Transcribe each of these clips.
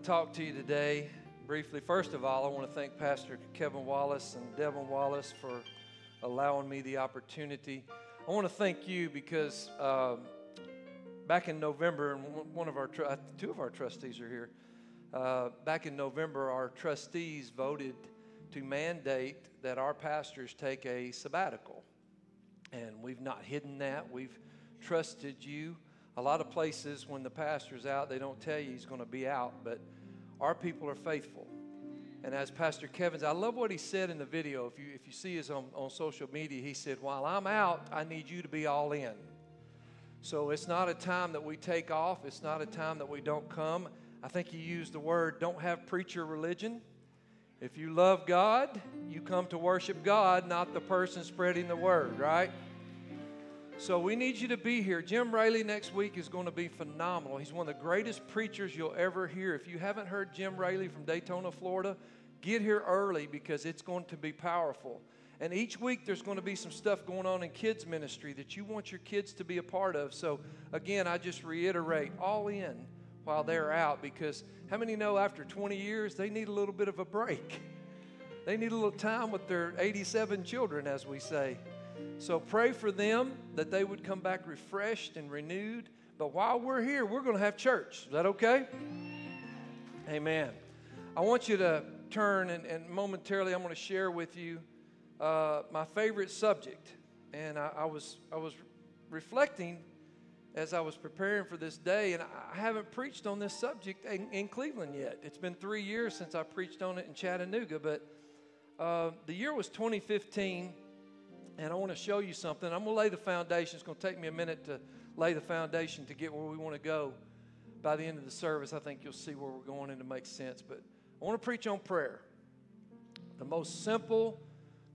to talk to you today briefly. First of all, I want to thank Pastor Kevin Wallace and Devin Wallace for allowing me the opportunity. I want to thank you because um, back in November, and one of our uh, two of our trustees are here. Uh, back in November, our trustees voted to mandate that our pastors take a sabbatical, and we've not hidden that. We've trusted you. A lot of places, when the pastor's out, they don't tell you he's going to be out, but our people are faithful. And as Pastor Kevin's, I love what he said in the video. If you, if you see us on, on social media, he said, While I'm out, I need you to be all in. So it's not a time that we take off, it's not a time that we don't come. I think he used the word don't have preacher religion. If you love God, you come to worship God, not the person spreading the word, right? So we need you to be here. Jim Raley next week is going to be phenomenal. He's one of the greatest preachers you'll ever hear. If you haven't heard Jim Raley from Daytona, Florida, get here early because it's going to be powerful. And each week there's going to be some stuff going on in kids ministry that you want your kids to be a part of. So again, I just reiterate, all in while they're out because how many know after 20 years they need a little bit of a break? They need a little time with their 87 children, as we say. So pray for them that they would come back refreshed and renewed. But while we're here, we're going to have church. Is that okay? Amen. I want you to turn and, and momentarily I'm going to share with you uh, my favorite subject. And I, I, was I was reflecting as I was preparing for this day, and I haven't preached on this subject in, in Cleveland yet. It's been three years since I preached on it in Chattanooga, but uh, the year was 2015 and I want to show you something. I'm going to lay the foundation. It's going to take me a minute to lay the foundation to get where we want to go. By the end of the service, I think you'll see where we're going and it makes sense. But I want to preach on prayer. The most simple,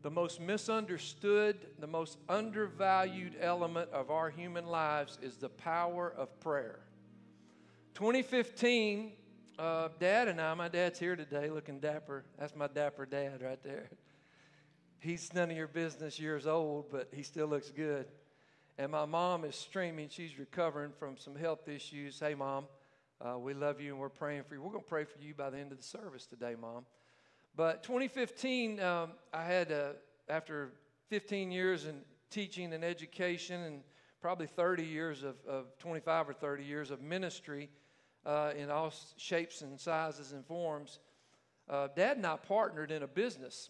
the most misunderstood, the most undervalued element of our human lives is the power of prayer. 2015, uh, Dad and I, my dad's here today looking dapper. That's my dapper dad right there he's none of your business years old, but he still looks good. And my mom is streaming. She's recovering from some health issues. Hey, mom, uh, we love you and we're praying for you. We're going to pray for you by the end of the service today, mom. But 2015, um, I had, uh, after 15 years in teaching and education and probably 30 years of, of 25 or 30 years of ministry uh, in all shapes and sizes and forms, uh, Dad and I partnered in a business.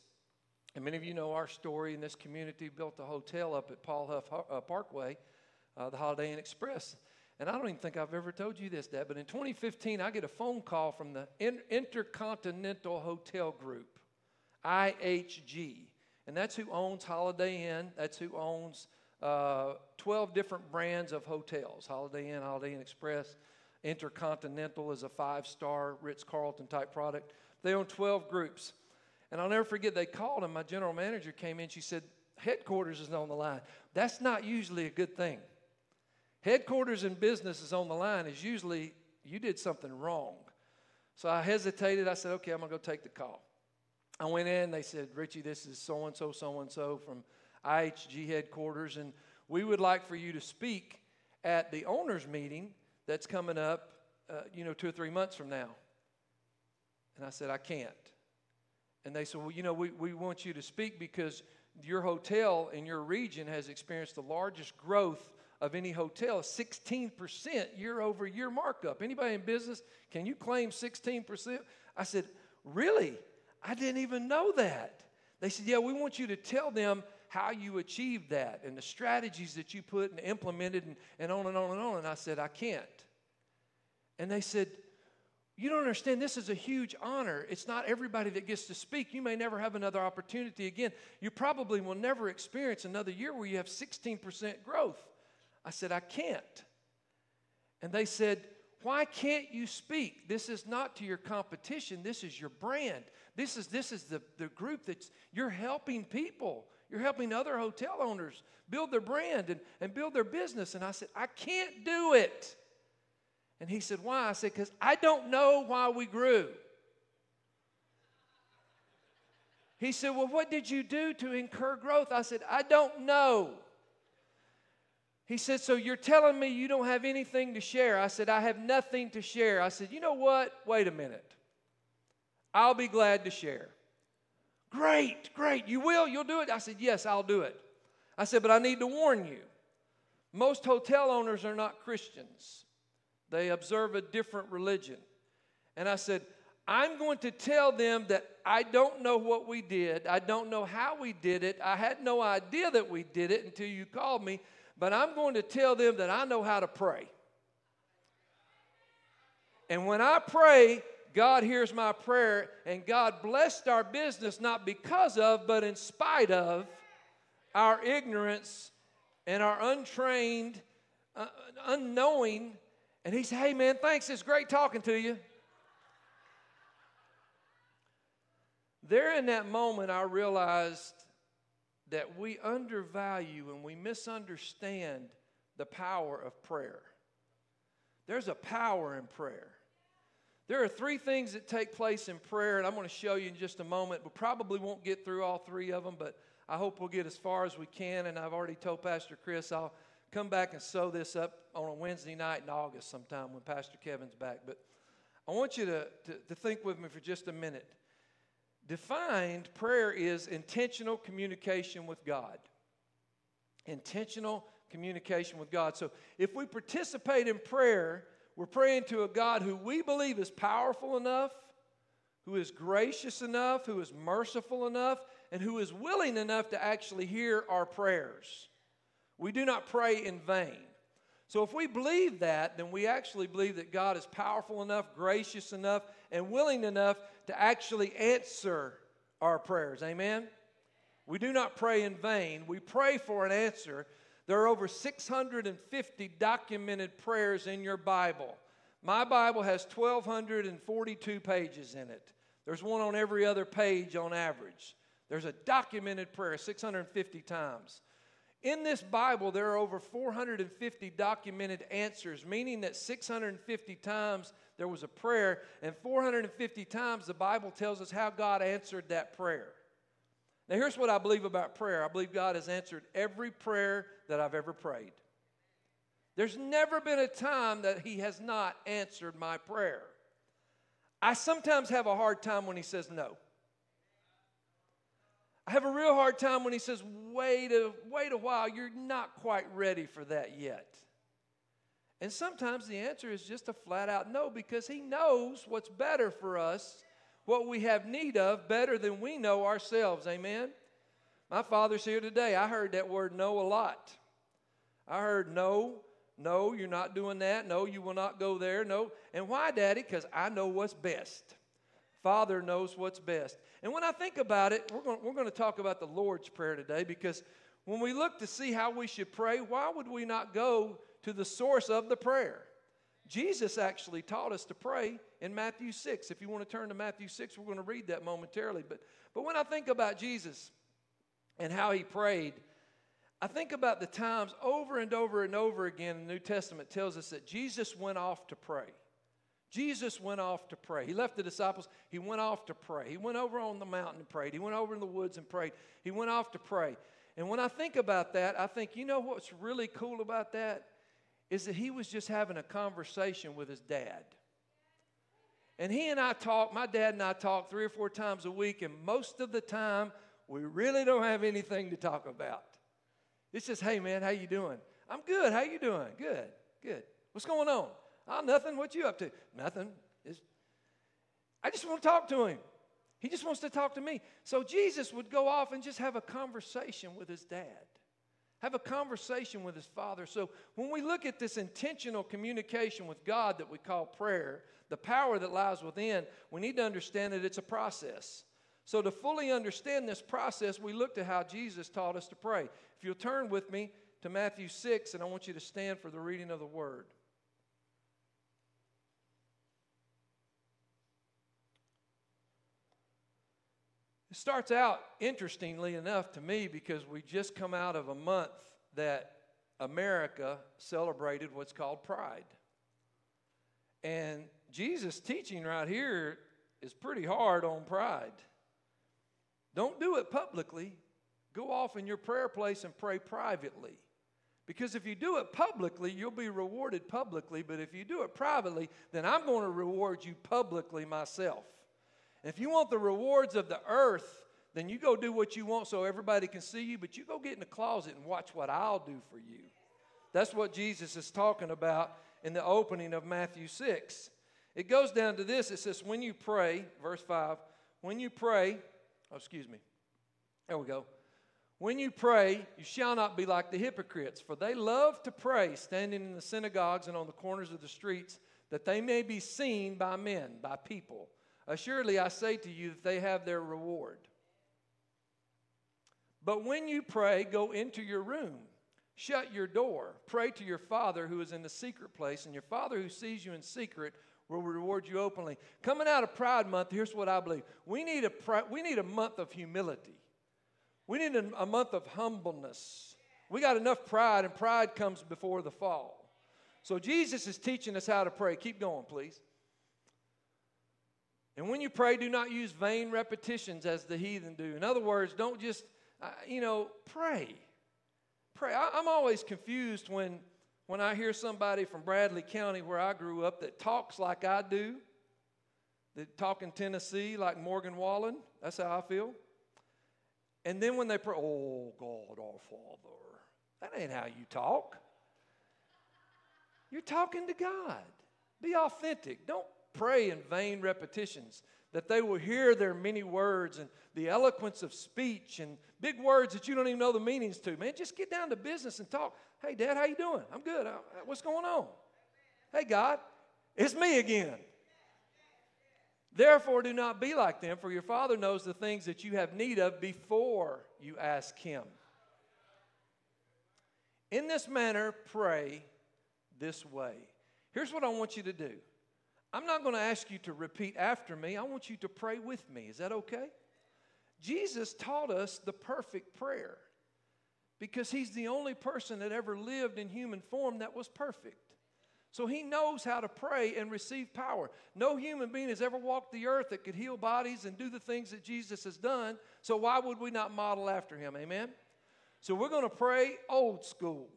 And many of you know our story in this community built a hotel up at Paul Huff uh, Parkway, uh, the Holiday Inn Express. And I don't even think I've ever told you this, Dad, but in 2015, I get a phone call from the Intercontinental Hotel Group, IHG. And that's who owns Holiday Inn. That's who owns uh, 12 different brands of hotels Holiday Inn, Holiday Inn Express. Intercontinental is a five star Ritz Carlton type product. They own 12 groups. And I'll never forget, they called and my general manager came in. She said, Headquarters is on the line. That's not usually a good thing. Headquarters in business is on the line is usually you did something wrong. So I hesitated. I said, okay, I'm going to go take the call. I went in. They said, Richie, this is so and so, so and so from IHG headquarters, and we would like for you to speak at the owners' meeting that's coming up, uh, you know, two or three months from now. And I said, I can't. And they said, Well, you know, we, we want you to speak because your hotel in your region has experienced the largest growth of any hotel 16% year over year markup. Anybody in business, can you claim 16%? I said, Really? I didn't even know that. They said, Yeah, we want you to tell them how you achieved that and the strategies that you put and implemented and, and on and on and on. And I said, I can't. And they said, you don't understand, this is a huge honor. It's not everybody that gets to speak. You may never have another opportunity again. You probably will never experience another year where you have 16% growth. I said, I can't. And they said, Why can't you speak? This is not to your competition, this is your brand. This is, this is the, the group that's you're helping people. You're helping other hotel owners build their brand and, and build their business. And I said, I can't do it. And he said, Why? I said, Because I don't know why we grew. He said, Well, what did you do to incur growth? I said, I don't know. He said, So you're telling me you don't have anything to share? I said, I have nothing to share. I said, You know what? Wait a minute. I'll be glad to share. Great, great. You will? You'll do it? I said, Yes, I'll do it. I said, But I need to warn you. Most hotel owners are not Christians, they observe a different religion. And I said, I'm going to tell them that I don't know what we did. I don't know how we did it. I had no idea that we did it until you called me. But I'm going to tell them that I know how to pray. And when I pray, God hears my prayer, and God blessed our business not because of, but in spite of our ignorance and our untrained, uh, unknowing. And he said, Hey, man, thanks. It's great talking to you. There in that moment, I realized that we undervalue and we misunderstand the power of prayer. There's a power in prayer. There are three things that take place in prayer, and I'm going to show you in just a moment. We probably won't get through all three of them, but I hope we'll get as far as we can. And I've already told Pastor Chris I'll come back and sew this up on a Wednesday night in August sometime when Pastor Kevin's back. But I want you to, to, to think with me for just a minute. Defined prayer is intentional communication with God. Intentional communication with God. So if we participate in prayer, we're praying to a God who we believe is powerful enough, who is gracious enough, who is merciful enough, and who is willing enough to actually hear our prayers. We do not pray in vain. So, if we believe that, then we actually believe that God is powerful enough, gracious enough, and willing enough to actually answer our prayers. Amen? We do not pray in vain. We pray for an answer. There are over 650 documented prayers in your Bible. My Bible has 1,242 pages in it. There's one on every other page on average. There's a documented prayer 650 times. In this Bible, there are over 450 documented answers, meaning that 650 times there was a prayer, and 450 times the Bible tells us how God answered that prayer. Now, here's what I believe about prayer I believe God has answered every prayer that I've ever prayed. There's never been a time that He has not answered my prayer. I sometimes have a hard time when He says no. I have a real hard time when he says, wait a, wait a while, you're not quite ready for that yet. And sometimes the answer is just a flat out no because he knows what's better for us, what we have need of, better than we know ourselves. Amen? My father's here today. I heard that word no a lot. I heard no, no, you're not doing that. No, you will not go there. No. And why, Daddy? Because I know what's best. Father knows what's best. And when I think about it, we're going, we're going to talk about the Lord's Prayer today because when we look to see how we should pray, why would we not go to the source of the prayer? Jesus actually taught us to pray in Matthew 6. If you want to turn to Matthew 6, we're going to read that momentarily. But, but when I think about Jesus and how he prayed, I think about the times over and over and over again in the New Testament tells us that Jesus went off to pray. Jesus went off to pray. He left the disciples. He went off to pray. He went over on the mountain and prayed. He went over in the woods and prayed. He went off to pray. And when I think about that, I think, you know what's really cool about that? Is that he was just having a conversation with his dad. And he and I talk, my dad and I talk three or four times a week, and most of the time, we really don't have anything to talk about. It's just, hey man, how you doing? I'm good. How you doing? Good, good. What's going on? Oh, nothing. What you up to? Nothing. It's, I just want to talk to him. He just wants to talk to me. So Jesus would go off and just have a conversation with his dad, have a conversation with his father. So when we look at this intentional communication with God that we call prayer, the power that lies within, we need to understand that it's a process. So to fully understand this process, we look to how Jesus taught us to pray. If you'll turn with me to Matthew 6, and I want you to stand for the reading of the word. It starts out interestingly enough to me because we just come out of a month that America celebrated what's called Pride. And Jesus' teaching right here is pretty hard on pride. Don't do it publicly. Go off in your prayer place and pray privately. Because if you do it publicly, you'll be rewarded publicly. But if you do it privately, then I'm going to reward you publicly myself. If you want the rewards of the earth, then you go do what you want so everybody can see you, but you go get in the closet and watch what I'll do for you. That's what Jesus is talking about in the opening of Matthew 6. It goes down to this it says, When you pray, verse 5, when you pray, oh, excuse me, there we go. When you pray, you shall not be like the hypocrites, for they love to pray, standing in the synagogues and on the corners of the streets, that they may be seen by men, by people. Assuredly, I say to you that they have their reward. But when you pray, go into your room, shut your door, pray to your Father who is in the secret place, and your Father who sees you in secret will reward you openly. Coming out of Pride Month, here's what I believe we need a, we need a month of humility. We need a, a month of humbleness. We got enough pride, and pride comes before the fall. So Jesus is teaching us how to pray. Keep going, please. And when you pray, do not use vain repetitions as the heathen do. In other words, don't just, uh, you know, pray. Pray. I, I'm always confused when, when I hear somebody from Bradley County, where I grew up, that talks like I do, that talk in Tennessee like Morgan Wallen. That's how I feel. And then when they pray, oh God, our Father, that ain't how you talk. You're talking to God. Be authentic. Don't pray in vain repetitions, that they will hear their many words and the eloquence of speech and big words that you don't even know the meanings to. Man, just get down to business and talk. Hey, Dad, how you doing? I'm good. What's going on? Hey, God, it's me again. Therefore, do not be like them, for your Father knows the things that you have need of before you ask Him. In this manner, pray this way. Here's what I want you to do I'm not going to ask you to repeat after me, I want you to pray with me. Is that okay? Jesus taught us the perfect prayer because He's the only person that ever lived in human form that was perfect. So he knows how to pray and receive power. No human being has ever walked the earth that could heal bodies and do the things that Jesus has done. So why would we not model after him? Amen? So we're going to pray old school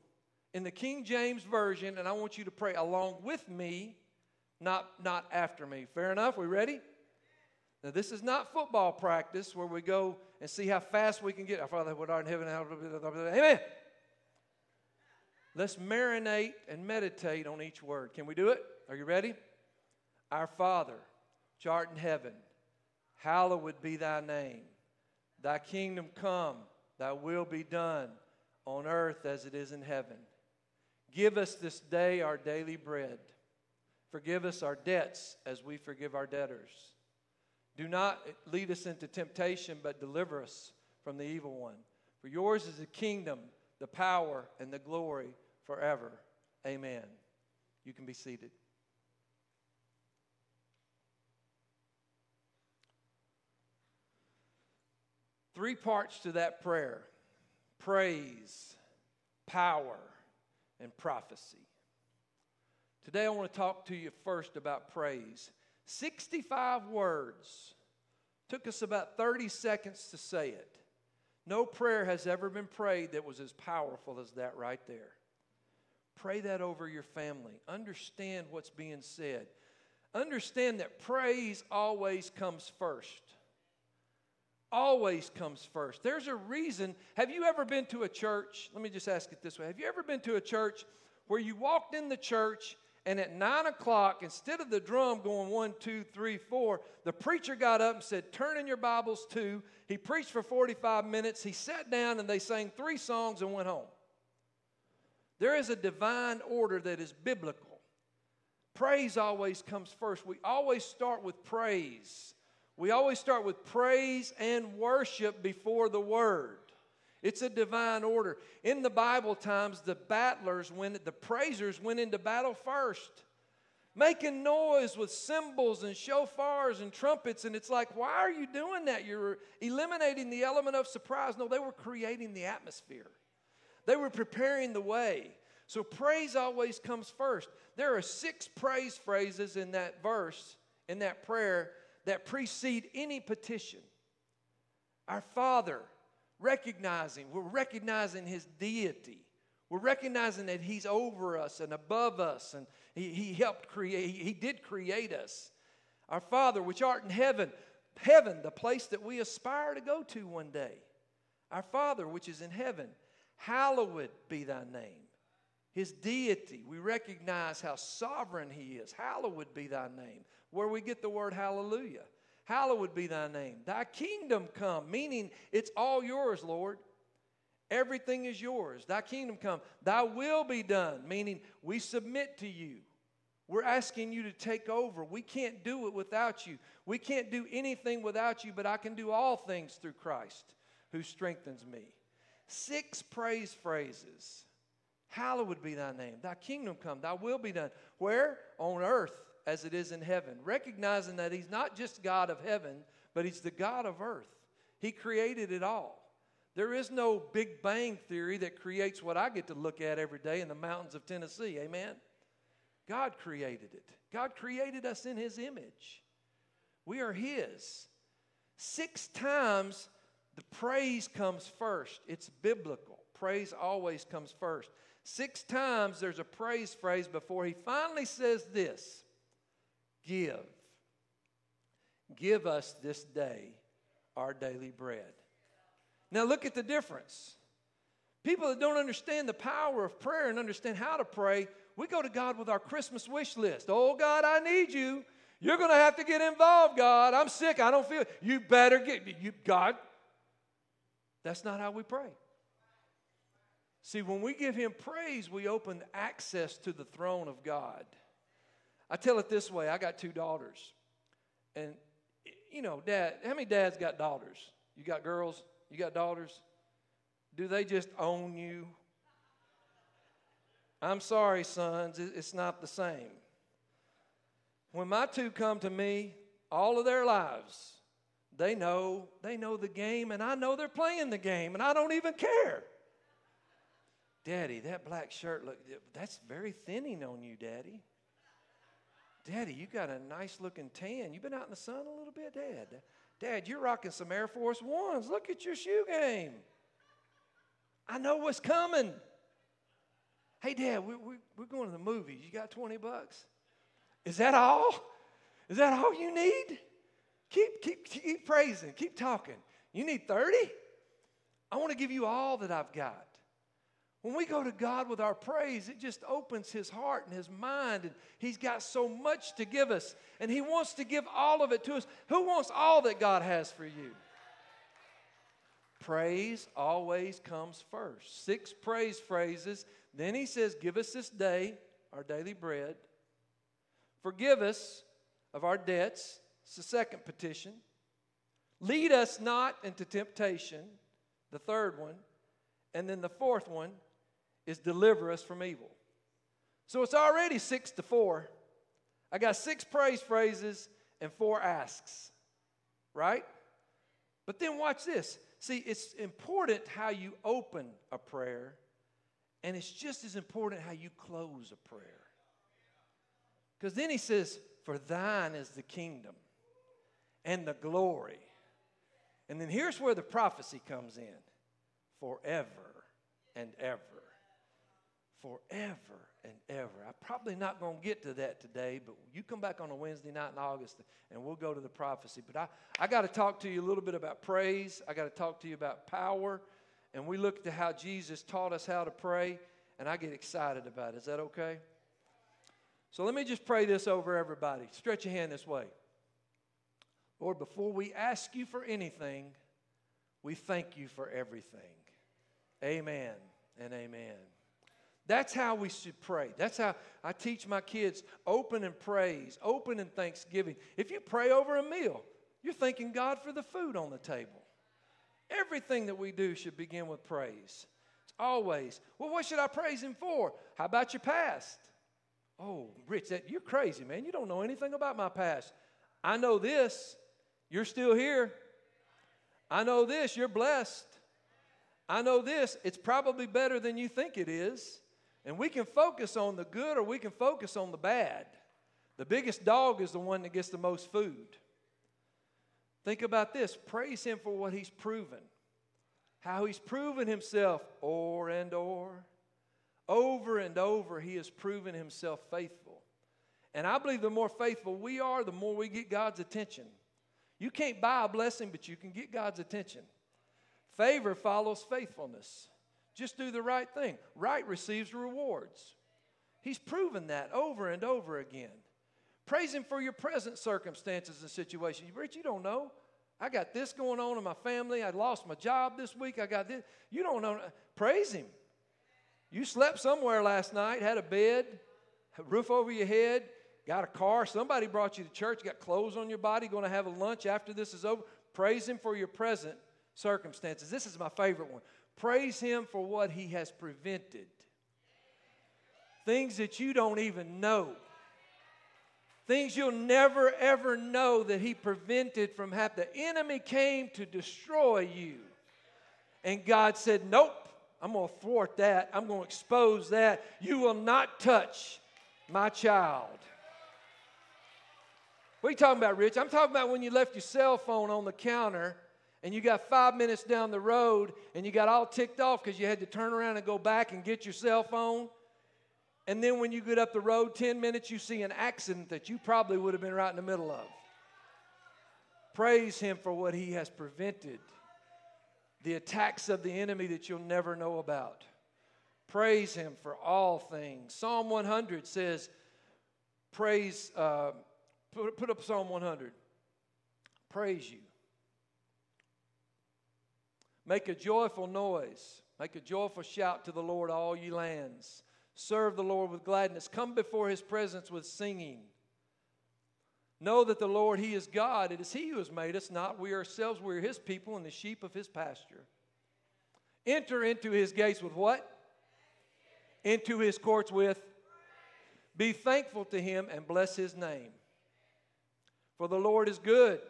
in the King James Version, and I want you to pray along with me, not, not after me. Fair enough? We ready? Now, this is not football practice where we go and see how fast we can get. Our Father, who art in heaven, amen. Let's marinate and meditate on each word. Can we do it? Are you ready? Our Father, which art in heaven, hallowed be thy name. Thy kingdom come, thy will be done on earth as it is in heaven. Give us this day our daily bread. Forgive us our debts as we forgive our debtors. Do not lead us into temptation, but deliver us from the evil one. For yours is the kingdom, the power, and the glory forever. Amen. You can be seated. Three parts to that prayer praise, power, and prophecy. Today I want to talk to you first about praise. 65 words. Took us about 30 seconds to say it. No prayer has ever been prayed that was as powerful as that right there. Pray that over your family. Understand what's being said. Understand that praise always comes first. Always comes first. There's a reason. Have you ever been to a church? Let me just ask it this way Have you ever been to a church where you walked in the church and at nine o'clock, instead of the drum going one, two, three, four, the preacher got up and said, Turn in your Bibles to. He preached for 45 minutes. He sat down and they sang three songs and went home. There is a divine order that is biblical. Praise always comes first. We always start with praise. We always start with praise and worship before the word. It's a divine order. In the Bible times, the battlers went, the praisers went into battle first, making noise with cymbals and shofars and trumpets. And it's like, why are you doing that? You're eliminating the element of surprise. No, they were creating the atmosphere. They were preparing the way. So praise always comes first. There are six praise phrases in that verse, in that prayer, that precede any petition. Our Father, recognizing, we're recognizing His deity. We're recognizing that He's over us and above us, and He, he helped create, he, he did create us. Our Father, which art in heaven, heaven, the place that we aspire to go to one day. Our Father, which is in heaven, hallowed be thy name. His deity, we recognize how sovereign he is. Hallowed be thy name. Where we get the word hallelujah. Hallowed be thy name. Thy kingdom come, meaning it's all yours, Lord. Everything is yours. Thy kingdom come. Thy will be done, meaning we submit to you. We're asking you to take over. We can't do it without you. We can't do anything without you, but I can do all things through Christ who strengthens me. Six praise phrases. Hallowed be thy name. Thy kingdom come. Thy will be done. Where? On earth as it is in heaven. Recognizing that he's not just God of heaven, but he's the God of earth. He created it all. There is no Big Bang theory that creates what I get to look at every day in the mountains of Tennessee. Amen? God created it. God created us in his image. We are his. Six times the praise comes first. It's biblical. Praise always comes first. Six times there's a praise phrase before he finally says this Give. Give us this day our daily bread. Now look at the difference. People that don't understand the power of prayer and understand how to pray, we go to God with our Christmas wish list. Oh, God, I need you. You're going to have to get involved, God. I'm sick. I don't feel. You better get you God. That's not how we pray. See, when we give him praise, we open access to the throne of God. I tell it this way I got two daughters. And, you know, dad, how many dads got daughters? You got girls? You got daughters? Do they just own you? I'm sorry, sons, it's not the same. When my two come to me, all of their lives, they know, they know the game, and I know they're playing the game, and I don't even care. Daddy, that black shirt, look, that's very thinning on you, Daddy. Daddy, you got a nice looking tan. You've been out in the sun a little bit, Dad? Dad, you're rocking some Air Force Ones. Look at your shoe game. I know what's coming. Hey, Dad, we, we, we're going to the movies. You got 20 bucks? Is that all? Is that all you need? Keep, keep, keep praising, keep talking. You need 30? I want to give you all that I've got. When we go to God with our praise, it just opens his heart and his mind, and he's got so much to give us, and he wants to give all of it to us. Who wants all that God has for you? Praise always comes first. Six praise phrases. Then he says, Give us this day our daily bread. Forgive us of our debts it's the second petition. Lead us not into temptation, the third one. And then the fourth one is deliver us from evil. So it's already six to four. I got six praise phrases and four asks, right? But then watch this. See, it's important how you open a prayer, and it's just as important how you close a prayer. Because then he says, For thine is the kingdom and the glory. And then here's where the prophecy comes in forever and ever. Forever and ever. I'm probably not going to get to that today, but you come back on a Wednesday night in August and we'll go to the prophecy. But I, I got to talk to you a little bit about praise. I got to talk to you about power. And we look at how Jesus taught us how to pray, and I get excited about it. Is that okay? So let me just pray this over everybody. Stretch your hand this way. Lord, before we ask you for anything, we thank you for everything. Amen and amen. That's how we should pray. That's how I teach my kids open in praise, open in thanksgiving. If you pray over a meal, you're thanking God for the food on the table. Everything that we do should begin with praise. It's always, well, what should I praise Him for? How about your past? Oh, Rich, that, you're crazy, man. You don't know anything about my past. I know this. You're still here. I know this, you're blessed. I know this, it's probably better than you think it is. And we can focus on the good or we can focus on the bad. The biggest dog is the one that gets the most food. Think about this praise him for what he's proven, how he's proven himself o'er and o'er, Over and over, he has proven himself faithful. And I believe the more faithful we are, the more we get God's attention. You can't buy a blessing, but you can get God's attention. Favor follows faithfulness. Just do the right thing. Right receives rewards. He's proven that over and over again. Praise Him for your present circumstances and situations. Rich, you don't know. I got this going on in my family. I lost my job this week. I got this. You don't know. Praise Him. You slept somewhere last night, had a bed, a roof over your head, got a car. Somebody brought you to church, got clothes on your body, going to have a lunch after this is over. Praise Him for your present circumstances. This is my favorite one. Praise Him for what He has prevented. Things that you don't even know. Things you'll never ever know that He prevented from happening. The enemy came to destroy you. And God said, Nope, I'm going to thwart that. I'm going to expose that. You will not touch my child. What are you talking about, Rich? I'm talking about when you left your cell phone on the counter and you got five minutes down the road and you got all ticked off because you had to turn around and go back and get your cell phone. And then when you get up the road 10 minutes, you see an accident that you probably would have been right in the middle of. Praise Him for what He has prevented, the attacks of the enemy that you'll never know about. Praise Him for all things. Psalm 100 says, Praise, uh, put, put up Psalm 100. Praise you Make a joyful noise. Make a joyful shout to the Lord, all ye lands. Serve the Lord with gladness. Come before his presence with singing. Know that the Lord, he is God. It is he who has made us, not we ourselves. We are his people and the sheep of his pasture. Enter into his gates with what? Into his courts with. Be thankful to him and bless his name. For the Lord is good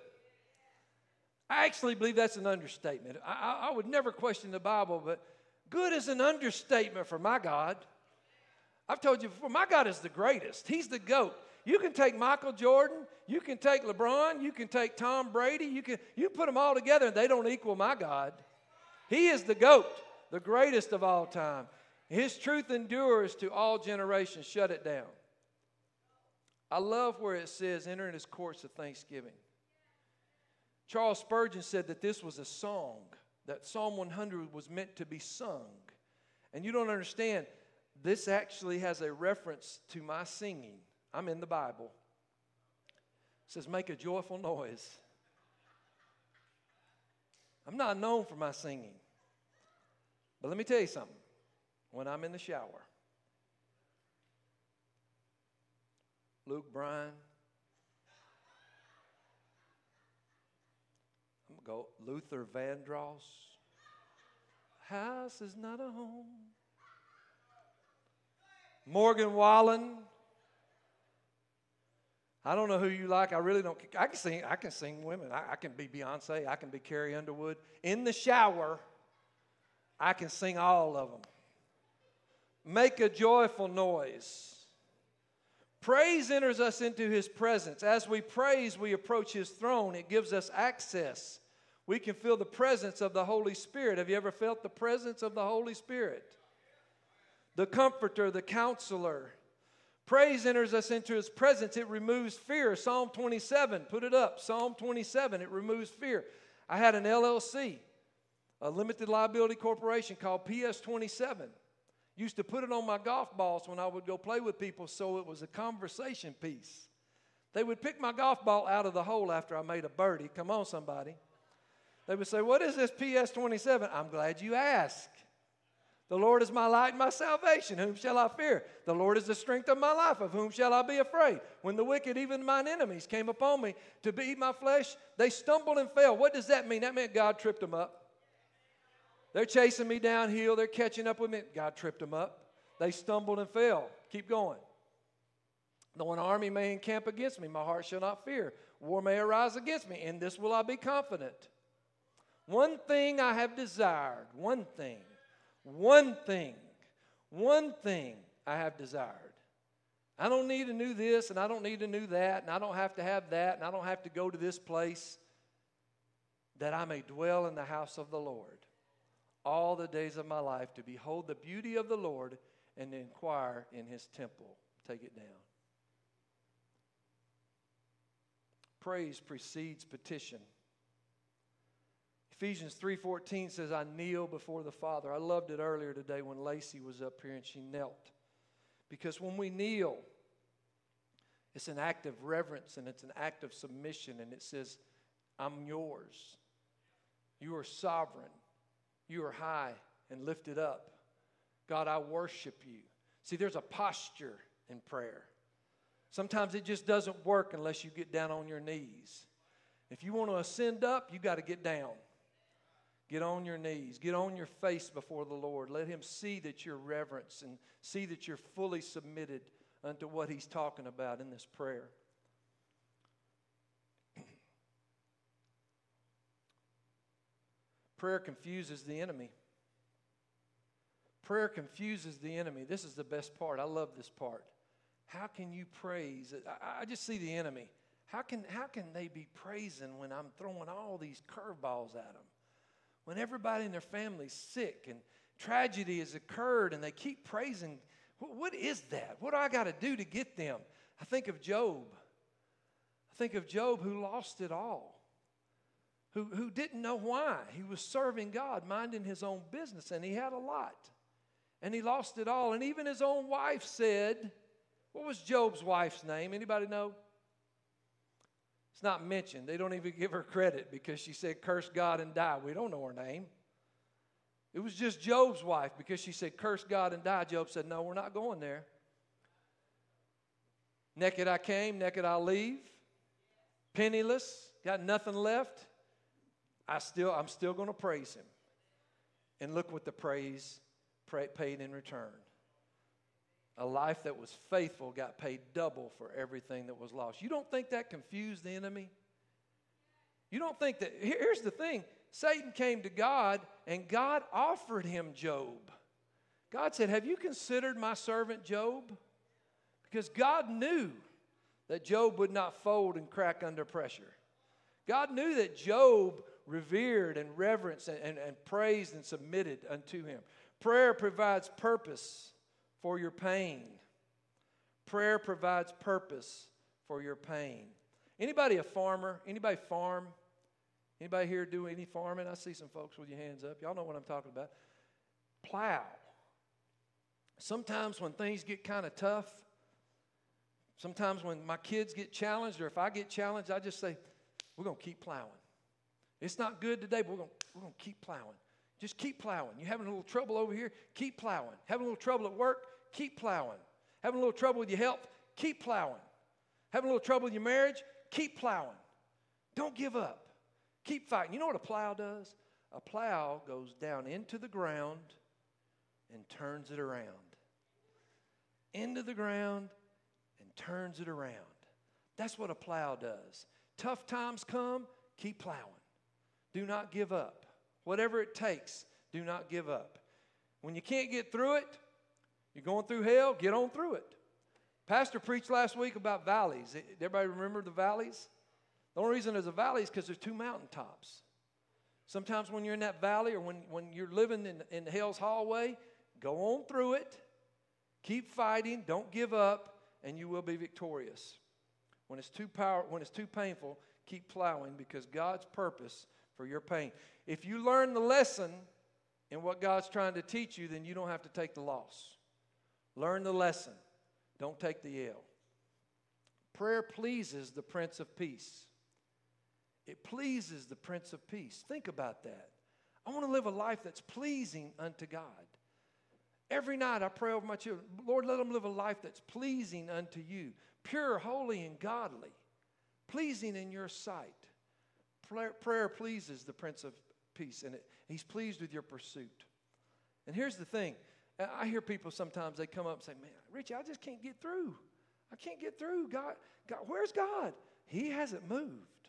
I actually believe that's an understatement. I, I, would never question the Bible, but good is an understatement for my God. I've told you before, my God is the greatest. He's the GOAT. You can take Michael Jordan, you can take LeBron, you can take Tom Brady, you can you put them all together and they don't equal my God. He is the GOAT, the greatest of all time. His truth endures to all generations. Shut it down. I love where it says, enter in his courts of thanksgiving. Charles Spurgeon said that this was a song, that Psalm 100 was meant to be sung. And you don't understand, this actually has a reference to my singing. I'm in the Bible. It says, Make a joyful noise. I'm not known for my singing. But let me tell you something. When I'm in the shower, Luke Bryan, go Luther Vandross. House is not a home. Morgan Wallen. I don't know who you like. I really don't. I can sing. I can sing women. I, I can be Beyonce. I can be Carrie Underwood. In the shower, I can sing all of them. Make a joyful noise. Praise enters us into his presence. As we praise, we approach his throne. It gives us access we can feel the presence of the Holy Spirit. Have you ever felt the presence of the Holy Spirit? The comforter, the counselor. Praise enters us into his presence. It removes fear. Psalm 27, put it up. Psalm 27, it removes fear. I had an LLC, a limited liability corporation called PS 27. Used to put it on my golf balls when I would go play with people so it was a conversation piece. They would pick my golf ball out of the hole after I made a birdie. Come on, somebody. They would say, What is this PS 27? I'm glad you asked. The Lord is my light and my salvation. Whom shall I fear? The Lord is the strength of my life. Of whom shall I be afraid? When the wicked, even mine enemies, came upon me to eat my flesh, they stumbled and fell. What does that mean? That meant God tripped them up. They're chasing me downhill. They're catching up with me. God tripped them up. They stumbled and fell. Keep going. Though an army may encamp against me, my heart shall not fear. War may arise against me. In this will I be confident. One thing I have desired, one thing, one thing, one thing I have desired. I don't need to know this, and I don't need to know that, and I don't have to have that, and I don't have to go to this place, that I may dwell in the house of the Lord all the days of my life, to behold the beauty of the Lord and inquire in his temple. Take it down. Praise precedes petition. Ephesians 3:14 says I kneel before the Father. I loved it earlier today when Lacey was up here and she knelt. Because when we kneel, it's an act of reverence and it's an act of submission and it says I'm yours. You are sovereign. You are high and lifted up. God, I worship you. See, there's a posture in prayer. Sometimes it just doesn't work unless you get down on your knees. If you want to ascend up, you got to get down. Get on your knees. Get on your face before the Lord. Let Him see that you're reverence and see that you're fully submitted unto what He's talking about in this prayer. Prayer confuses the enemy. Prayer confuses the enemy. This is the best part. I love this part. How can you praise? I, I just see the enemy. How can, how can they be praising when I'm throwing all these curveballs at them? When everybody in their family's sick and tragedy has occurred and they keep praising. what, is that? What do I got to do to get them? I think of Job. I think of Job who lost it all, who, who didn't know why. He was serving God, minding his own business, and he had a lot. And he lost it all. And even his own wife said, what was Job's wife's name? Anybody know? It's not mentioned. They don't even give her credit because she said, Curse God and die. We don't know her name. It was just Job's wife because she said, Curse God and die. Job said, No, we're not going there. Naked I came, naked I'll leave. Penniless, got nothing left. I still, I'm still going to praise him. And look what the praise paid in return. A life that was faithful got paid double for everything that was lost. You don't think that confused the enemy? You don't think that. Here's the thing Satan came to God and God offered him Job. God said, Have you considered my servant Job? Because God knew that Job would not fold and crack under pressure. God knew that Job revered and reverenced and, and, and praised and submitted unto him. Prayer provides purpose for your pain. Prayer provides purpose for your pain. Anybody a farmer? Anybody farm? Anybody here do any farming? I see some folks with your hands up. Y'all know what I'm talking about. Plow. Sometimes when things get kind of tough, sometimes when my kids get challenged or if I get challenged, I just say, we're going to keep plowing. It's not good today, but we're going we're going to keep plowing. Just keep plowing. You're having a little trouble over here, keep plowing. Having a little trouble at work, keep plowing. Having a little trouble with your health, keep plowing. Having a little trouble with your marriage, keep plowing. Don't give up. Keep fighting. You know what a plow does? A plow goes down into the ground and turns it around. Into the ground and turns it around. That's what a plow does. Tough times come, keep plowing. Do not give up. Whatever it takes, do not give up. When you can't get through it, you're going through hell, get on through it. Pastor preached last week about valleys. Eh, everybody remember the valleys? The only reason there's a valley is because there's two mountaintops. Sometimes when you're in that valley or when, when you're living in, in hell's hallway, go on through it, keep fighting, don't give up, and you will be victorious. When it's too power, when it's too painful, keep plowing because God's purpose for your pain. If you learn the lesson in what God's trying to teach you, then you don't have to take the loss. Learn the lesson. Don't take the L. Prayer pleases the Prince of Peace. It pleases the Prince of Peace. Think about that. I want to live a life that's pleasing unto God. Every night I pray over my children, Lord, let them live a life that's pleasing unto you, pure, holy, and godly, pleasing in your sight. Prayer, prayer pleases the Prince of Peace, and it, He's pleased with your pursuit. And here's the thing I hear people sometimes, they come up and say, Man, Richie, I just can't get through. I can't get through. God, God, where's God? He hasn't moved.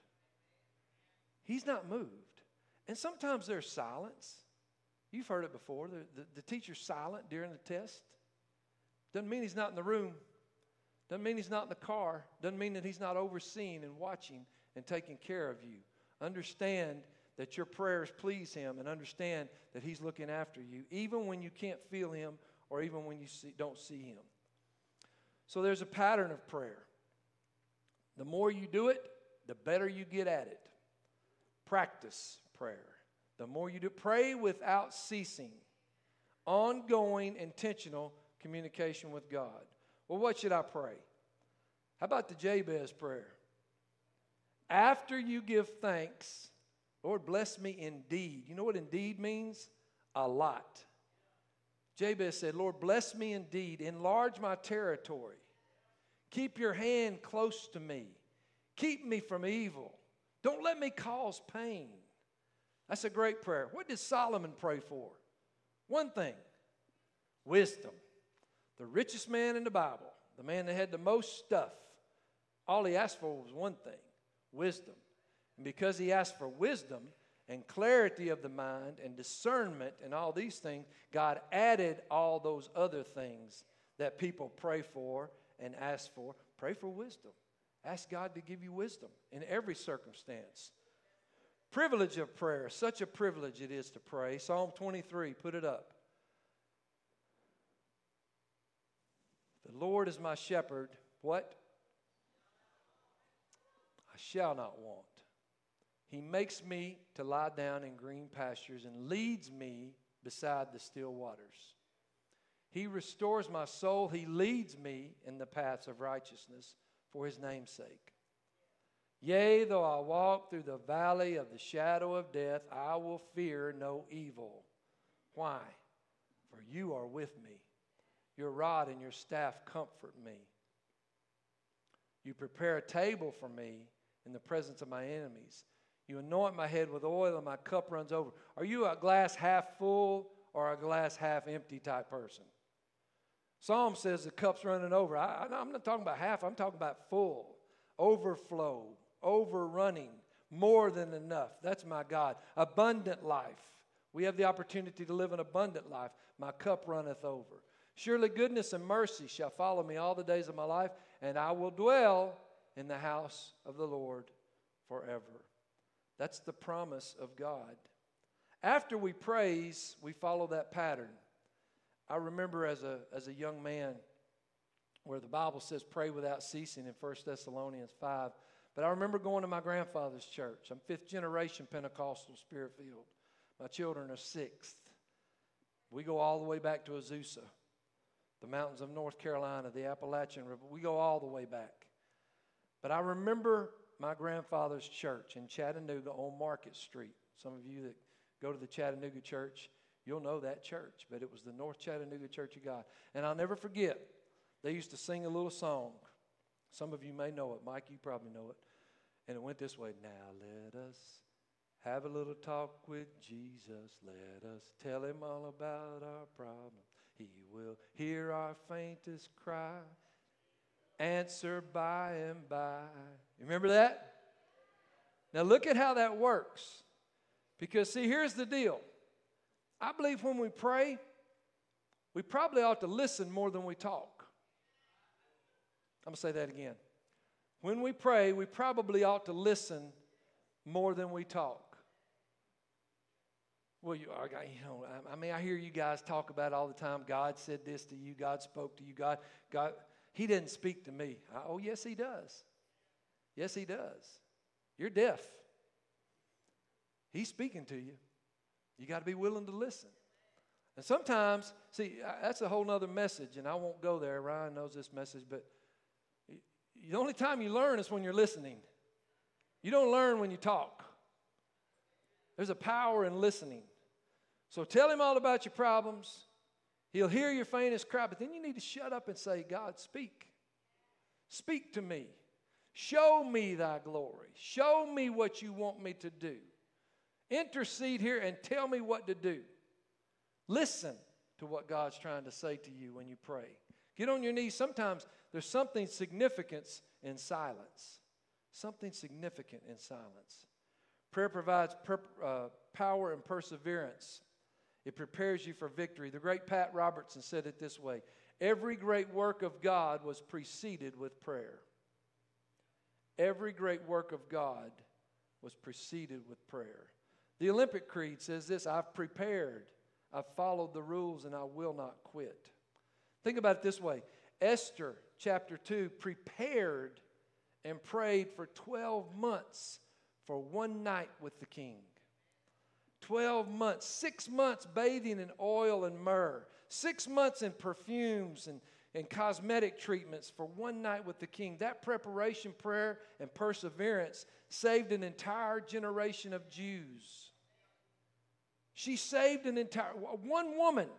He's not moved. And sometimes there's silence. You've heard it before. The, the, the teacher's silent during the test. Doesn't mean he's not in the room. Doesn't mean he's not in the car. Doesn't mean that he's not overseeing and watching and taking care of you. Understand that your prayers please Him and understand that He's looking after you, even when you can't feel Him or even when you see, don't see Him. So there's a pattern of prayer. The more you do it, the better you get at it. Practice prayer. The more you do, pray without ceasing. Ongoing, intentional communication with God. Well, what should I pray? How about the Jabez prayer? After you give thanks, Lord, bless me indeed. You know what indeed means? A lot. Jabez said, Lord, bless me indeed. Enlarge my territory. Keep your hand close to me. Keep me from evil. Don't let me cause pain. That's a great prayer. What did Solomon pray for? One thing wisdom. The richest man in the Bible, the man that had the most stuff, all he asked for was one thing wisdom. And because he asked for wisdom and clarity of the mind and discernment and all these things, God added all those other things that people pray for and ask for. Pray for wisdom. Ask God to give you wisdom in every circumstance. Privilege of prayer. Such a privilege it is to pray. Psalm 23, put it up. The Lord is my shepherd. What? I shall not want. He makes me to lie down in green pastures and leads me beside the still waters. He restores my soul. He leads me in the paths of righteousness for his name's sake. Yea, though I walk through the valley of the shadow of death, I will fear no evil. Why? For you are with me. Your rod and your staff comfort me. You prepare a table for me in the presence of my enemies. You anoint my head with oil, and my cup runs over. Are you a glass half full or a glass half empty type person? Psalm says the cup's running over. I, am not talking about half, I'm talking about full, overflow, overrunning, more than enough. That's my God. Abundant life. We have the opportunity to live an abundant life. My cup runneth over. Surely goodness and mercy shall follow me all the days of my life, and I will dwell in the house of the Lord forever. That's the promise of God. After we praise, we follow that pattern. I remember as a, as a young man where the Bible says pray without ceasing in 1 Thessalonians 5. But I remember going to my grandfather's church. I'm fifth generation Pentecostal spirit filled. My children are sixth. We go all the way back to Azusa, the mountains of North Carolina, the Appalachian River. We go all the way back. But I remember my grandfather's church in Chattanooga on Market Street. Some of you that go to the Chattanooga church, You'll know that church, but it was the North Chattanooga Church of God. And I'll never forget, they used to sing a little song. Some of you may know it. Mike, you probably know it. And it went this way Now let us have a little talk with Jesus. Let us tell him all about our problem. He will hear our faintest cry, answer by and by. You remember that? Now look at how that works. Because, see, here's the deal I believe when we pray, we probably ought to listen more than we talk. I'm going to say that again. When we pray, we probably ought to listen more than we talk. Well, you, you know, I mean, I hear you guys talk about all the time. God said this to you. God spoke to you. God, God, He didn't speak to me. I, oh, yes, He does. Yes, He does. You're deaf. He's speaking to you. You got to be willing to listen. And sometimes, see, that's a whole other message, and I won't go there. Ryan knows this message, but the only time you learn is when you're listening. You don't learn when you talk. There's a power in listening. So tell him all about your problems. He'll hear your faintest cry, but then you need to shut up and say, God, speak. Speak to me. Show me thy glory. Show me what you want me to do. Intercede here and tell me what to do. Listen to what God's trying to say to you when you pray. Get on your knees. Sometimes there's something significant in silence. Something significant in silence. Prayer provides per, uh, power and perseverance. It prepares you for victory. The great Pat Robertson said it this way Every great work of God was preceded with prayer. Every great work of God was preceded with prayer. The Olympic Creed says this I've prepared, I've followed the rules, and I will not quit. Think about it this way Esther, chapter 2, prepared and prayed for 12 months for one night with the king. 12 months, six months bathing in oil and myrrh, six months in perfumes and, and cosmetic treatments for one night with the king. That preparation, prayer, and perseverance saved an entire generation of Jews. She saved an entire, one woman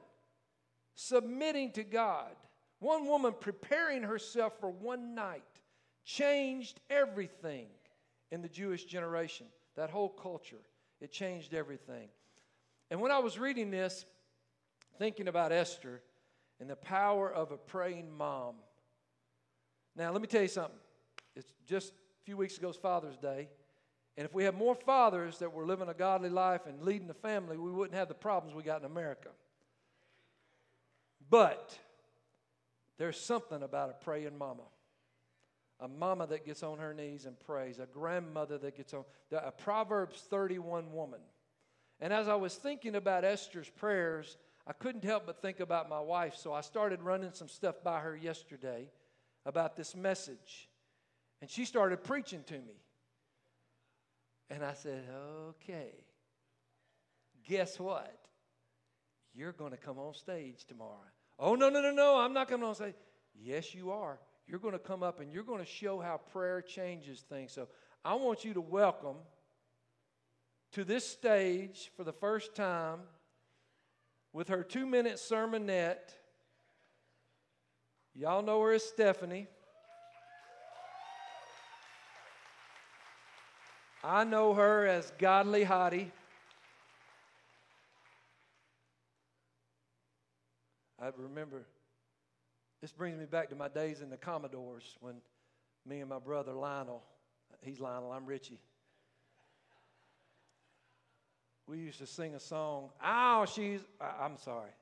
submitting to God, one woman preparing herself for one night, changed everything in the Jewish generation, that whole culture. It changed everything. And when I was reading this, thinking about Esther and the power of a praying mom. Now, let me tell you something. It's just a few weeks ago's Father's Day. And if we had more fathers that were living a godly life and leading the family, we wouldn't have the problems we got in America. But there's something about a praying mama a mama that gets on her knees and prays, a grandmother that gets on, a Proverbs 31 woman. And as I was thinking about Esther's prayers, I couldn't help but think about my wife, so I started running some stuff by her yesterday about this message. And she started preaching to me. And I said, okay, guess what? You're going to come on stage tomorrow. Oh, no, no, no, no, I'm not coming on stage. Yes, you are you're going to come up and you're going to show how prayer changes things. So I want you to welcome to this stage for the first time with her two minute sermonette. Y'all know her as Stephanie. I know her as Godly Hottie. I remember this brings me back to my days in the Commodores when me and my brother Lionel, he's Lionel, I'm Richie. We used to sing a song. Oh, she's, I, am sorry.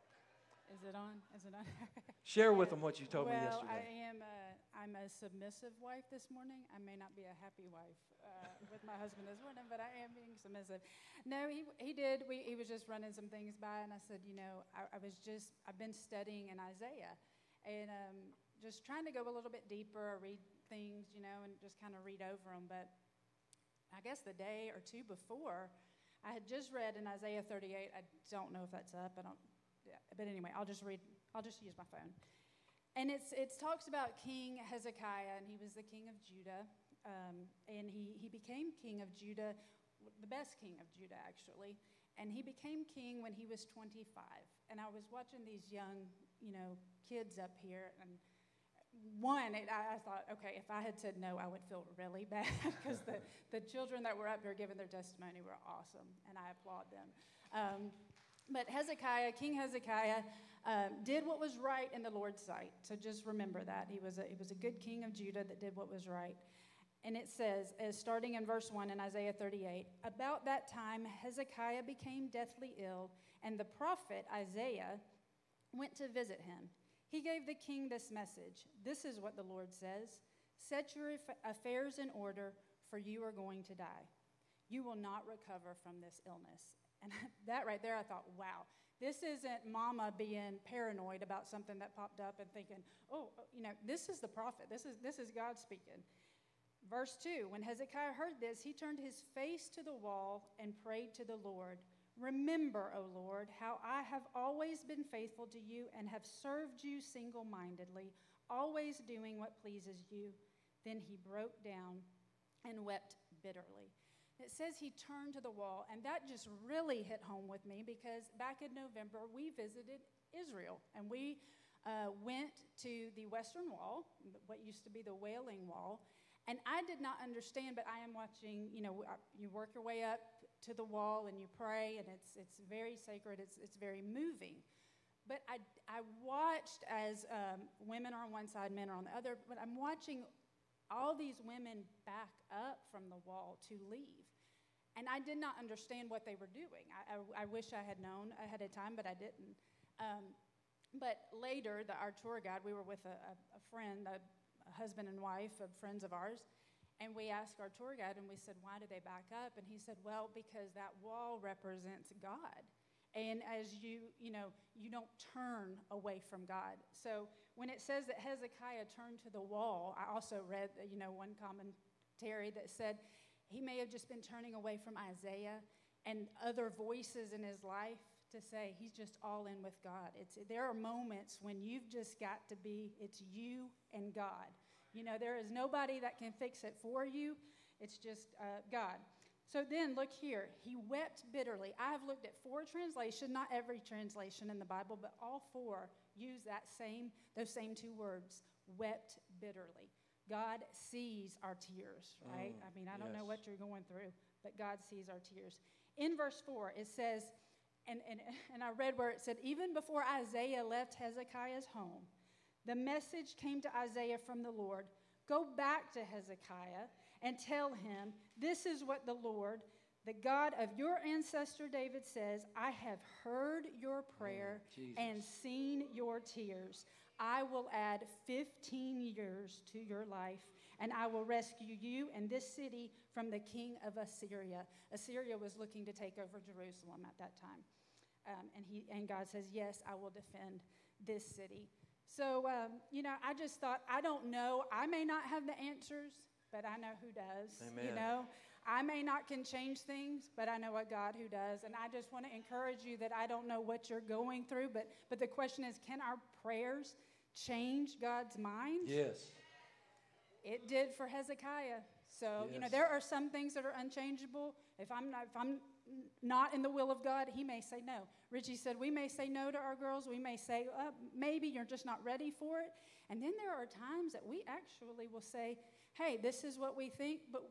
Is it on? Is it on? Share with them what you told well, me yesterday. I am a, I'm a submissive wife this morning. I may not be a happy wife uh, with my husband this morning, but I am being submissive. No, he, he did. We, he was just running some things by, and I said, you know, I, I was just, I've been studying in Isaiah and um, just trying to go a little bit deeper, read things, you know, and just kind of read over them. But I guess the day or two before, I had just read in Isaiah 38. I don't know if that's up. I don't. Yeah, but anyway, I'll just read. I'll just use my phone. And it's it talks about King Hezekiah, and he was the king of Judah, um, and he he became king of Judah, the best king of Judah actually, and he became king when he was 25. And I was watching these young you know, kids up here. And one, it, I, I, thought, okay, if I had said no, I would feel really bad because the, the children that were up here giving their testimony were awesome, and I applaud them. Um, but Hezekiah, King Hezekiah, um, did what was right in the Lord's sight. So just remember that. He was, a, he was a good king of Judah that did what was right. And it says, as starting in verse 1 in Isaiah 38, about that time Hezekiah became deathly ill, and the prophet Isaiah went to visit him. He gave the king this message This is what the Lord says Set your affairs in order, for you are going to die. You will not recover from this illness. And that right there, I thought, wow, this isn't mama being paranoid about something that popped up and thinking, oh, oh, you know, this is the prophet. This is, this is God speaking. Verse 2 When Hezekiah heard this, he turned his face to the wall and prayed to the Lord. Remember, O Lord, how I have always been faithful to you and have served you single mindedly, always doing what pleases you. Then he broke down and wept bitterly. It says he turned to the wall, and that just really hit home with me because back in November we visited Israel and we uh, went to the Western Wall, what used to be the Wailing Wall. And I did not understand, but I am watching, you know, you work your way up to the wall and you pray, and it's, it's very sacred, it's, it's very moving. But I, I watched as um, women are on one side, men are on the other, but I'm watching all these women back up from the wall to leave. And I did not understand what they were doing. I, I, I wish I had known ahead of time, but I didn't. Um, but later, the, our tour guide, we were with a, a, a friend, a, a husband and wife of friends of ours, and we asked our tour guide and we said, Why do they back up? And he said, Well, because that wall represents God. and as you, you know, you don't turn away from God. So when it says that Hezekiah turned to the wall, I also read, you know, one commentary that said he may have just been turning away from Isaiah and other voices in his life to say he's just all in with God. It's, there are moments when you've just got to be, it's you and God. You know, there is nobody that can fix it for you, it's just uh, God. So then look here. He wept bitterly. I have looked at four translations, not every translation in the Bible, but all four use that same, those same two words, wept bitterly. God sees our tears, right? Mm, I mean, I don't yes. know what you're going through, but God sees our tears. In verse 4, it says, and, and, and I read where it said, even before Isaiah left Hezekiah's home, the message came to Isaiah from the Lord Go back to Hezekiah and tell him, This is what the Lord, the God of your ancestor David says I have heard your prayer oh, and seen your tears. I will add 15 years to your life, and I will rescue you and this city from the king of Assyria. Assyria was looking to take over Jerusalem at that time. Um, and, he, and God says, Yes, I will defend this city. So, um, you know, I just thought, I don't know. I may not have the answers, but I know who does. Amen. You know, I may not can change things, but I know what God who does. And I just want to encourage you that I don't know what you're going through, but but the question is, can our prayers change God's mind? Yes. It did for Hezekiah. So yes. you know, there are some things that are unchangeable. If I'm not, if I'm not in the will of God, He may say no. Richie said, We may say no to our girls. We may say, uh, maybe you're just not ready for it. And then there are times that we actually will say, Hey, this is what we think, but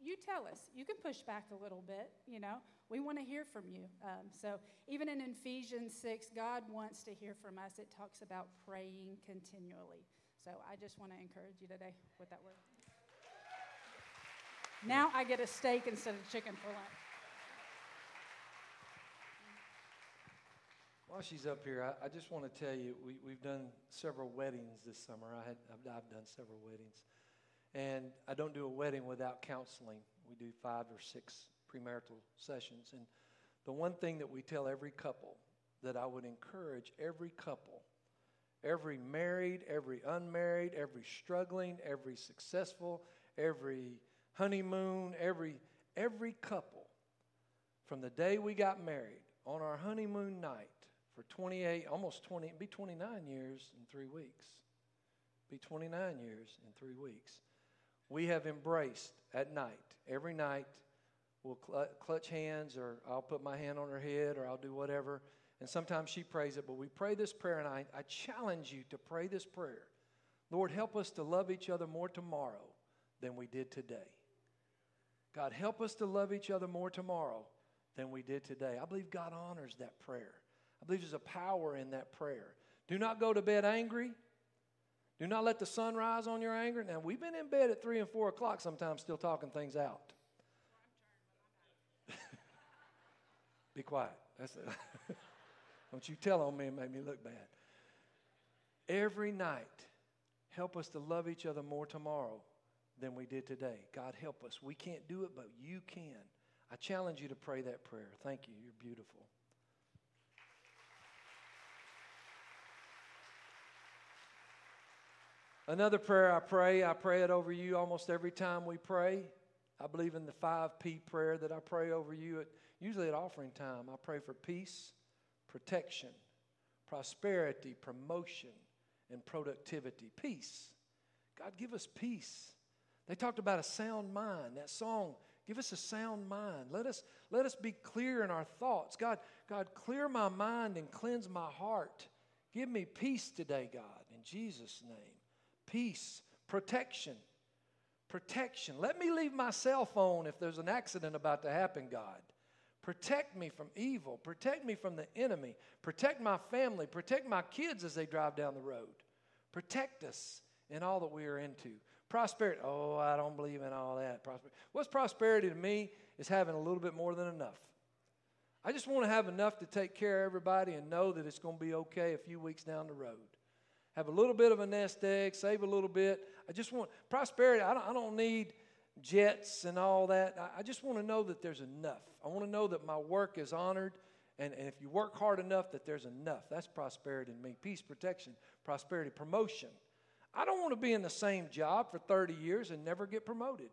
you tell us. You can push back a little bit, you know. We want to hear from you. Um, so even in Ephesians 6, God wants to hear from us. It talks about praying continually. So I just want to encourage you today with that word. Now I get a steak instead of chicken for lunch. While she's up here, I, I just want to tell you we, we've done several weddings this summer. I had, I've, I've done several weddings. And I don't do a wedding without counseling. We do five or six premarital sessions. And the one thing that we tell every couple that I would encourage every couple, every married, every unmarried, every struggling, every successful, every honeymoon, every every couple from the day we got married on our honeymoon night for 28, almost 20, be 29 years in three weeks. Be 29 years in three weeks. We have embraced at night, every night, we'll cl- clutch hands, or I'll put my hand on her head, or I'll do whatever. And sometimes she prays it, but we pray this prayer, and I, I challenge you to pray this prayer. Lord, help us to love each other more tomorrow than we did today. God, help us to love each other more tomorrow than we did today. I believe God honors that prayer. I believe there's a power in that prayer. Do not go to bed angry. Do not let the sun rise on your anger. Now, we've been in bed at 3 and 4 o'clock sometimes still talking things out. Be quiet. That's it. Don't you tell on me and make me look bad. Every night, help us to love each other more tomorrow than we did today. God, help us. We can't do it, but you can. I challenge you to pray that prayer. Thank you. You're beautiful. Another prayer I pray, I pray it over you almost every time we pray. I believe in the 5P prayer that I pray over you at usually at offering time. I pray for peace, protection, prosperity, promotion, and productivity. Peace. God, give us peace. They talked about a sound mind. That song, give us a sound mind. Let us, let us be clear in our thoughts. God, God, clear my mind and cleanse my heart. Give me peace today, God, in Jesus' name peace, protection. Protection. Let me leave my cell phone if there's an accident about to happen, God. Protect me from evil. Protect me from the enemy. Protect my family. Protect my kids as they drive down the road. Protect us in all that we are into. Prosperity. Oh, I don't believe in all that. Prosperity. What's prosperity to me is having a little bit more than enough. I just want to have enough to take care of everybody and know that it's going to be okay a few weeks down the road have a little bit of a nest egg, save a little bit. I just want prosperity. I don't, I don't need jets and all that. I, I just want to know that there's enough. I want to know that my work is honored And, and if you work hard enough, that there's enough. That's prosperity in me. Peace, protection, prosperity, promotion. I don't want to be in the same job for 30 years and never get promoted.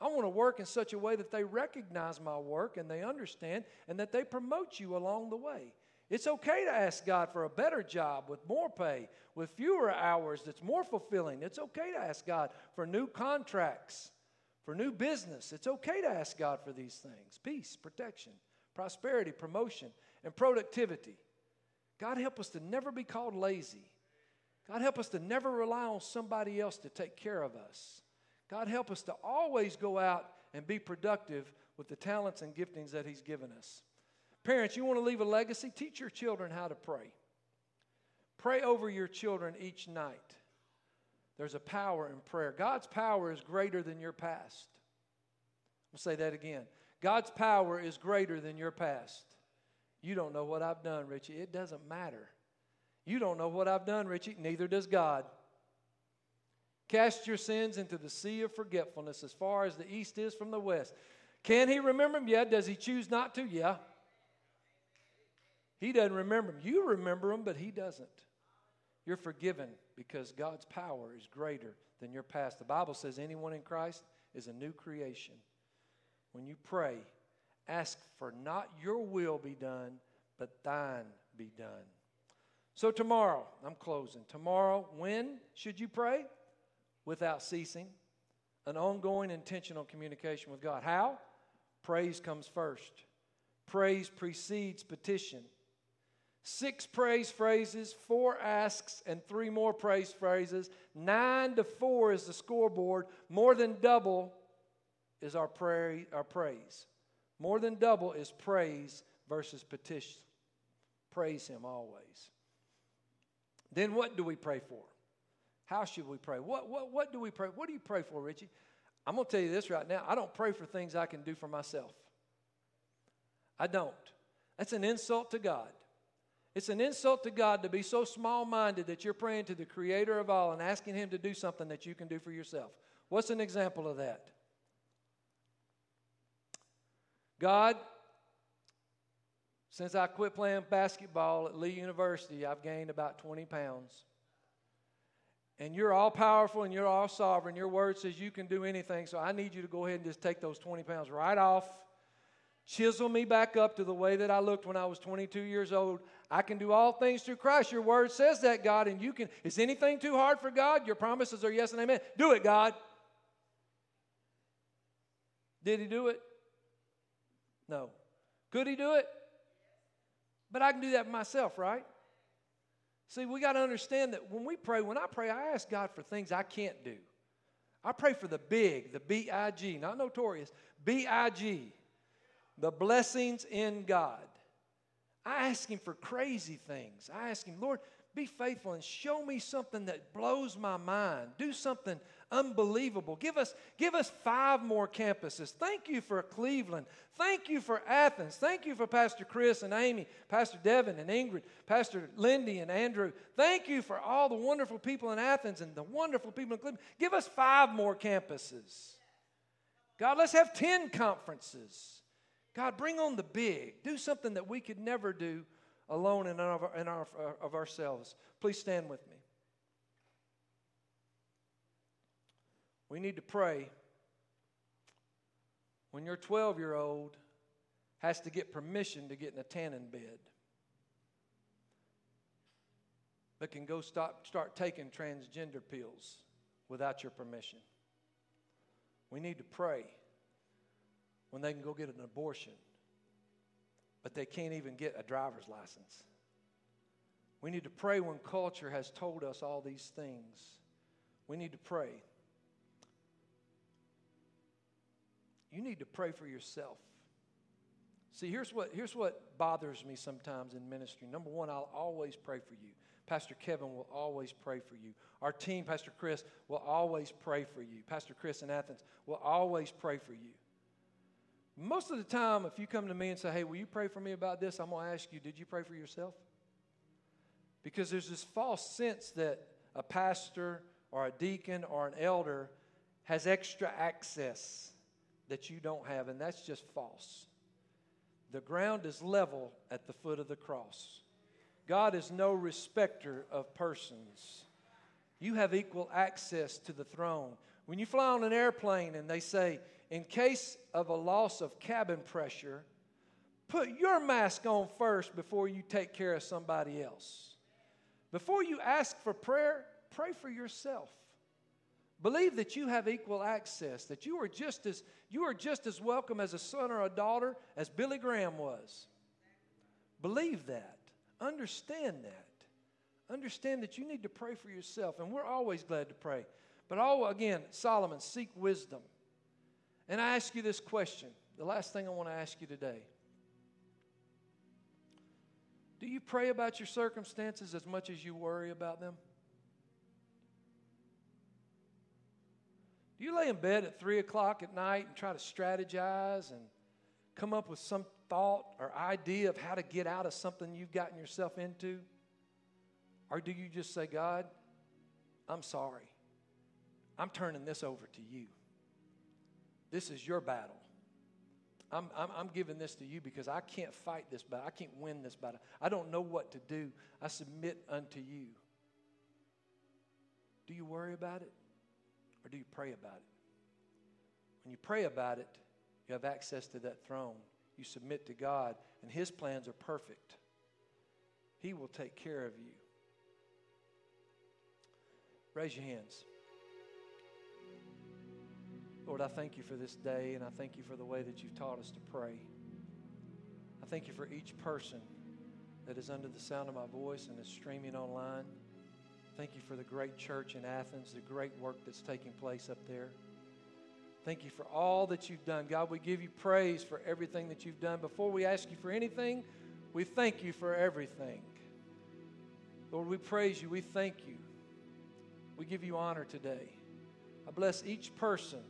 I want to work in such a way that they recognize my work and they understand and that they promote you along the way. It's okay to ask God for a better job with more pay, with fewer hours that's more fulfilling. It's okay to ask God for new contracts, for new business. It's okay to ask God for these things peace, protection, prosperity, promotion, and productivity. God help us to never be called lazy. God help us to never rely on somebody else to take care of us. God, help us to always go out and be productive with the talents and giftings that He's given us. Parents, you want to leave a legacy? Teach your children how to pray. Pray over your children each night. There's a power in prayer. God's power is greater than your past. I'll say that again. God's power is greater than your past. You don't know what I've done, Richie. It doesn't matter. You don't know what I've done, Richie. Neither does God. Cast your sins into the sea of forgetfulness as far as the east is from the west. Can he remember them? Yeah. Does he choose not to? Yeah. He doesn't remember them. You remember them, but he doesn't. You're forgiven because God's power is greater than your past. The Bible says anyone in Christ is a new creation. When you pray, ask for not your will be done, but thine be done. So, tomorrow, I'm closing. Tomorrow, when should you pray? without ceasing, an ongoing intentional communication with God. How? Praise comes first. Praise precedes petition. Six praise phrases, four asks, and three more praise phrases. Nine to four is the scoreboard. More than double is our, pray, our praise. More than double is praise versus petition. Praise Him always. Then what do we pray for? How should we pray? What, what, what do we pray? What do you pray for, Richie? I'm going to tell you this right now. I don't pray for things I can do for myself. I don't. That's an insult to God. It's an insult to God to be so small minded that you're praying to the creator of all and asking Him to do something that you can do for yourself. What's an example of that? God, since I quit playing basketball at Lee University, I've gained about 20 pounds and you're all powerful and you're all sovereign. Your word says you can do anything. So I need you to go ahead and just take those 20 pounds right off. Chisel me back up to the way that I looked when I was 22 years old. I can do all things through Christ. Your word says that, God, and you can. Is anything too hard for God? Your promises are yes and amen. Do it, God. Did he do it? No. Could he do it? But I can do that myself, right? See, we got to understand that when we pray, when I pray, I ask God for things I can't do. I pray for the big, the B I G, not notorious, B I G, the blessings in God. I ask Him for crazy things. I ask Him, Lord, be faithful and show me something that blows my mind. Do something unbelievable. Give us, give us five more campuses. Thank you for Cleveland. Thank you for Athens. Thank you for Pastor Chris and Amy, Pastor Devin and Ingrid, Pastor Lindy and Andrew. Thank you for all the wonderful people in Athens and the wonderful people in Cleveland. Give us five more campuses. God, let's have 10 conferences. God, bring on the big. Do something that we could never do alone in, our, in our, uh, of ourselves. Please stand with me. We need to pray when your 12 year old has to get permission to get in a tanning bed but can go stop, start taking transgender pills without your permission. We need to pray when they can go get an abortion, but they can't even get a driver's license. We need to pray when culture has told us all these things. We need to pray you need to pray for yourself. See, here's what, here's what bothers me sometimes in ministry. Number one, I'll always pray for you. Pastor Kevin will always pray for you. Our team, Pastor Chris, will always pray for you. Pastor Chris in Athens will always pray for you. Most of the time, if you come to me and say, Hey, will you pray for me about this? I'm going to ask you, Did you pray for yourself? Because there's this false sense that a pastor or a deacon or an elder has extra access that you don't have, and that's just false. The ground is level at the foot of the cross. God is no respecter of persons. You have equal access to the throne. When you fly on an airplane and they say, in case of a loss of cabin pressure, put your mask on first before you take care of somebody else. Before you ask for prayer, pray for yourself. Believe that you have equal access, that you are just as you are just as welcome as a son or a daughter as Billy Graham was. Believe that. Understand that. Understand that you need to pray for yourself, and we're always glad to pray. But all again, Solomon, seek wisdom. And I ask you this question, the last thing I want to ask you today. Do you pray about your circumstances as much as you worry about them? Do you lay in bed at 3 o'clock at night and try to strategize and come up with some thought or idea of how to get out of something you've gotten yourself into? Or do you just say, God, I'm sorry. I'm turning this over to you. This is your battle. I'm, I'm, I'm, giving this to you because I can't fight this battle. I can't win this battle. I don't know what to do. I submit unto you. Do you worry about it or do you pray about it? When you pray about it, you have access to that throne. You submit to God, and His plans are perfect. He will take care of you. Raise your hands. Lord, I thank you for this day, and I thank you for the way that you've taught us to pray. I thank you for each person that is under the sound of my voice and is streaming online. Thank you for the great church in Athens, the great work that's taking place up there. Thank you for all that you've done. God, we give you praise for everything that you've done. Before we ask you for anything, we thank you for everything. Lord, we praise you. We thank you. We give you honor today. I bless each person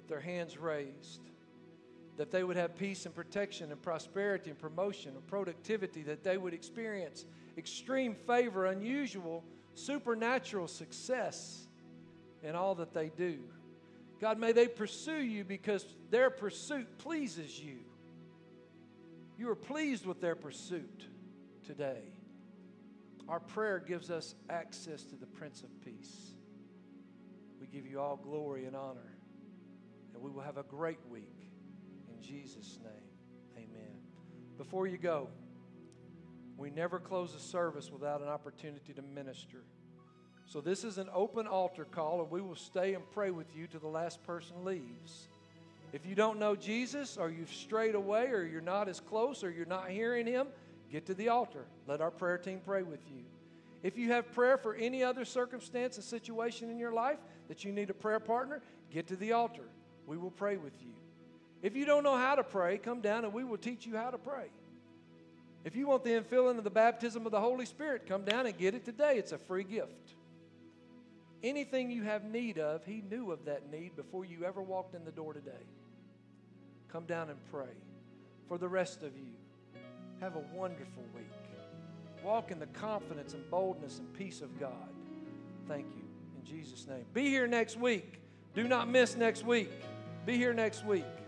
with their hands raised, that they would have peace and protection and prosperity and promotion and productivity, that they would experience extreme favor, unusual, supernatural success in all that they do. God, may they pursue you because their pursuit pleases you. You are pleased with their pursuit today. Our prayer gives us access to the Prince of Peace. We give you all glory and honor and we will have a great week. In Jesus' name, amen. Before you go, we never close a service without an opportunity to minister. So this is an open altar call, and we will stay and pray with you till the last person leaves. If you don't know Jesus, or you've strayed away, or you're not as close, or you're not hearing Him, get to the altar. Let our prayer team pray with you. If you have prayer for any other circumstance and situation in your life that you need a prayer partner, get to the altar. We will pray with you. If you don't know how to pray, come down and we will teach you how to pray. If you want the infilling of the baptism of the Holy Spirit, come down and get it today. It's a free gift. Anything you have need of, He knew of that need before you ever walked in the door today. Come down and pray. For the rest of you, have a wonderful week. Walk in the confidence and boldness and peace of God. Thank you. In Jesus' name. Be here next week. Do not miss next week. Be here next week.